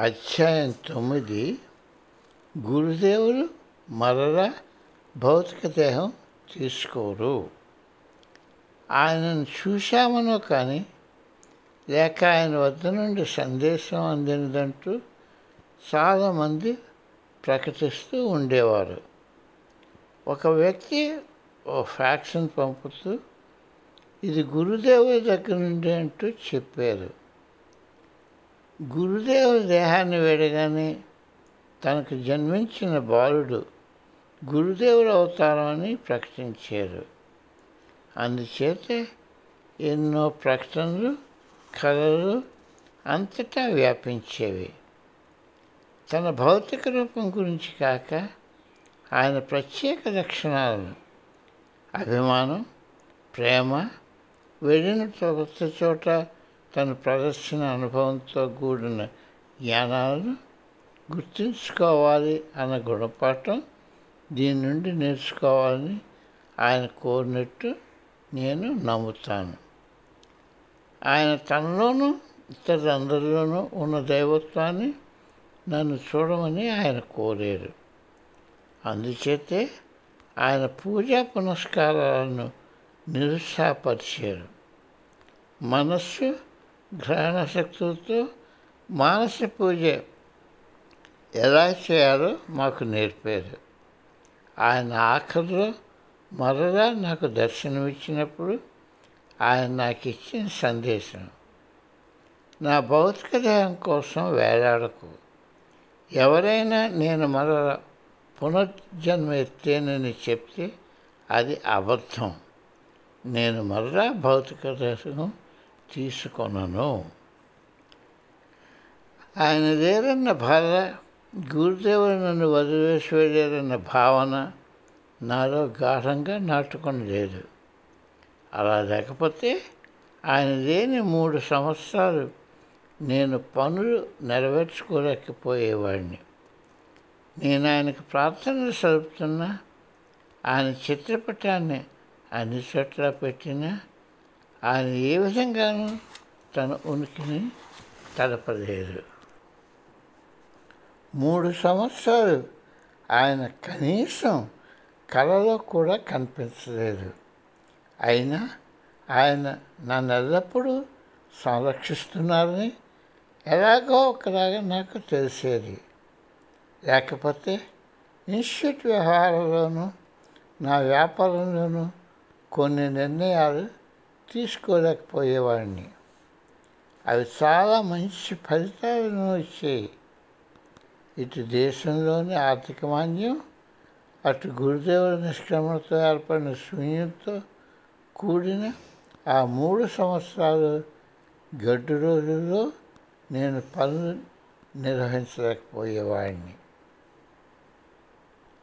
అధ్యాయం తొమ్మిది. గురుదేవులు మరలా భౌతిక దేహం తీసుకోరు. ఆయనను చూశామనో కానీ లేక ఆయన వద్ద నుండి సందేశం అందినదంటూ చాలామంది ప్రకటిస్తూ ఉండేవారు. ఒక వ్యక్తి ఓ ఫ్యాక్షన్ పంపుతూ ఇది గురుదేవుడి దగ్గర నుండి అంటూ చెప్పారు. గురుదేవుడు దేహాన్ని వేడగానే తనకు జన్మించిన బాలుడు గురుదేవుడు అవతారమని ప్రకటించారు. అందుచేత ఎన్నో ప్రకటనలు కళలు అంతటా వ్యాపించేవి. తన భౌతిక రూపం గురించి కాక ఆయన ప్రత్యేక లక్షణాలను అభిమానం ప్రేమ వెళ్ళిన కొత్త చోట తన ప్రదర్శన అనుభవంతో కూడిన జ్ఞానాలను గుర్తుంచుకోవాలి అన్న గుణపాఠం దీని నుండి నేర్చుకోవాలని ఆయన కోరినట్టు నేను నమ్ముతాను. ఆయన తనలోనూ ఇతరులందరిలోనూ ఉన్న దైవత్వాన్ని నన్ను చూడమని ఆయన కోరారు. అందుచేతే ఆయన పూజా పునస్కారాలను నిరుత్సాహపరిచారు. మనస్సు గ్రహణ మానస పూజ ఎలా చేయాలో మాకు నేర్పారు. ఆయన ఆఖరిలో మరలా నాకు దర్శనమిచ్చినప్పుడు ఆయన నాకు ఇచ్చిన సందేశం నా భౌతిక దేహం కోసం వేలాడకు. ఎవరైనా నేను మరల పునర్జన్మ ఎత్తేనని చెప్తే అది అబద్ధం. నేను మరలా భౌతిక దేహం తీసుకొనను. ఆయన లేరన్న బాధ గురుదేవుడు నన్ను వదిలివేసి వెళ్ళారన్న భావన నాలో గాఢంగా నాటుకొని లేదు. అలా లేకపోతే ఆయన లేని మూడు సంవత్సరాలు నేను పనులు నెరవేర్చుకోలేకపోయేవాడిని నేను ఆయనకు ప్రార్థనలు సలుపుతున్నా ఆయన చిత్రపటాన్ని అన్ని చోట్ల పెట్టినా ఆయన ఏ విధంగానూ తన ఉనికిని తలపలేదు మూడు సంవత్సరాలు ఆయన కనీసం కలలో కూడా కనిపించలేదు. అయినా ఆయన నన్ను ఎల్లప్పుడూ సంరక్షిస్తున్నారని ఎలాగో ఒకలాగా నాకు తెలిసేది. లేకపోతే ఇన్స్టిట్యూట్ వ్యవహారంలోనూ నా వ్యాపారంలోనూ కొన్ని నిర్ణయాలు తీసుకోలేకపోయేవాడిని అవి చాలా మంచి ఫలితాలను ఇచ్చాయి. ఇటు దేశంలోని ఆర్థిక మాన్యం అటు గురుదేవుల నిష్క్రమణతో ఏర్పడిన శూన్యంతో కూడిన ఆ మూడు సంవత్సరాలు గడ్డు రోజుల్లో నేను పనులు నిర్వహించలేకపోయేవాడిని.